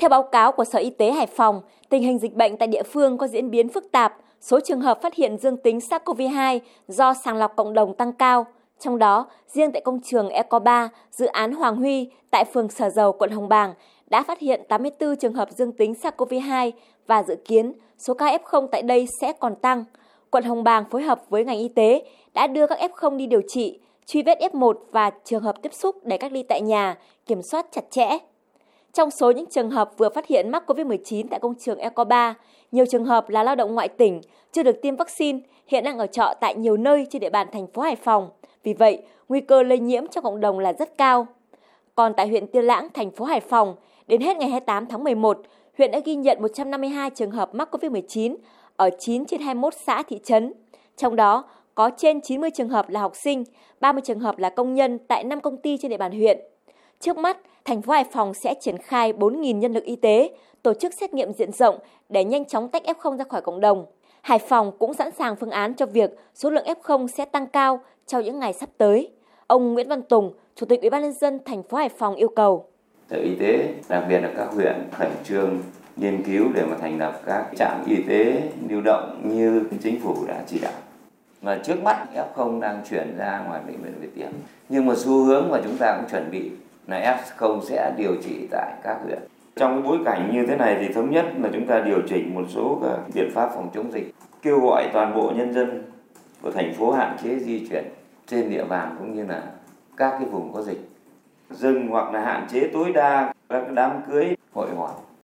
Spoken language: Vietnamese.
Theo báo cáo của Sở Y tế Hải Phòng, tình hình dịch bệnh tại địa phương có diễn biến phức tạp, số trường hợp phát hiện dương tính SARS-CoV-2 do sàng lọc cộng đồng tăng cao. Trong đó, riêng tại công trường Eco 3, dự án Hoàng Huy tại phường Sở Dầu, quận Hồng Bàng đã phát hiện 84 trường hợp dương tính SARS-CoV-2 và dự kiến số ca F0 tại đây sẽ còn tăng. Quận Hồng Bàng phối hợp với ngành y tế đã đưa các F0 đi điều trị, truy vết F1 và trường hợp tiếp xúc để cách ly tại nhà, kiểm soát chặt chẽ. Trong số những trường hợp vừa phát hiện mắc COVID-19 tại công trường Eco 3, nhiều trường hợp là lao động ngoại tỉnh, chưa được tiêm vaccine, hiện đang ở trọ tại nhiều nơi trên địa bàn thành phố Hải Phòng. Vì vậy, nguy cơ lây nhiễm trong cộng đồng là rất cao. Còn tại huyện Tiên Lãng, thành phố Hải Phòng, đến hết ngày 28 tháng 11, huyện đã ghi nhận 152 trường hợp mắc COVID-19 ở 9 trên 21 xã thị trấn. Trong đó có trên 90 trường hợp là học sinh, 30 trường hợp là công nhân tại 5 công ty trên địa bàn huyện. Trước mắt, thành phố Hải Phòng sẽ triển khai 4.000 nhân lực y tế, tổ chức xét nghiệm diện rộng để nhanh chóng tách F0 ra khỏi cộng đồng. Hải Phòng cũng sẵn sàng phương án cho việc số lượng F0 sẽ tăng cao trong những ngày sắp tới. Ông Nguyễn Văn Tùng, Chủ tịch Ủy ban nhân dân thành phố Hải Phòng yêu cầu. Sở Y tế, đặc biệt là các huyện khẩn trương nghiên cứu để mà thành lập các trạm y tế lưu động như chính phủ đã chỉ đạo. Và trước mắt F0 đang chuyển ra ngoài bệnh viện Việt Tiệp. Nhưng mà xu hướng mà chúng ta cũng chuẩn bị là F0 sẽ điều trị tại các huyện. Trong cái bối cảnh như thế này thì thống nhất là chúng ta điều chỉnh một số các biện pháp phòng chống dịch, kêu gọi toàn bộ nhân dân của thành phố hạn chế di chuyển trên địa bàn cũng như là các cái vùng có dịch dừng hoặc là hạn chế tối đa các đám cưới hội họp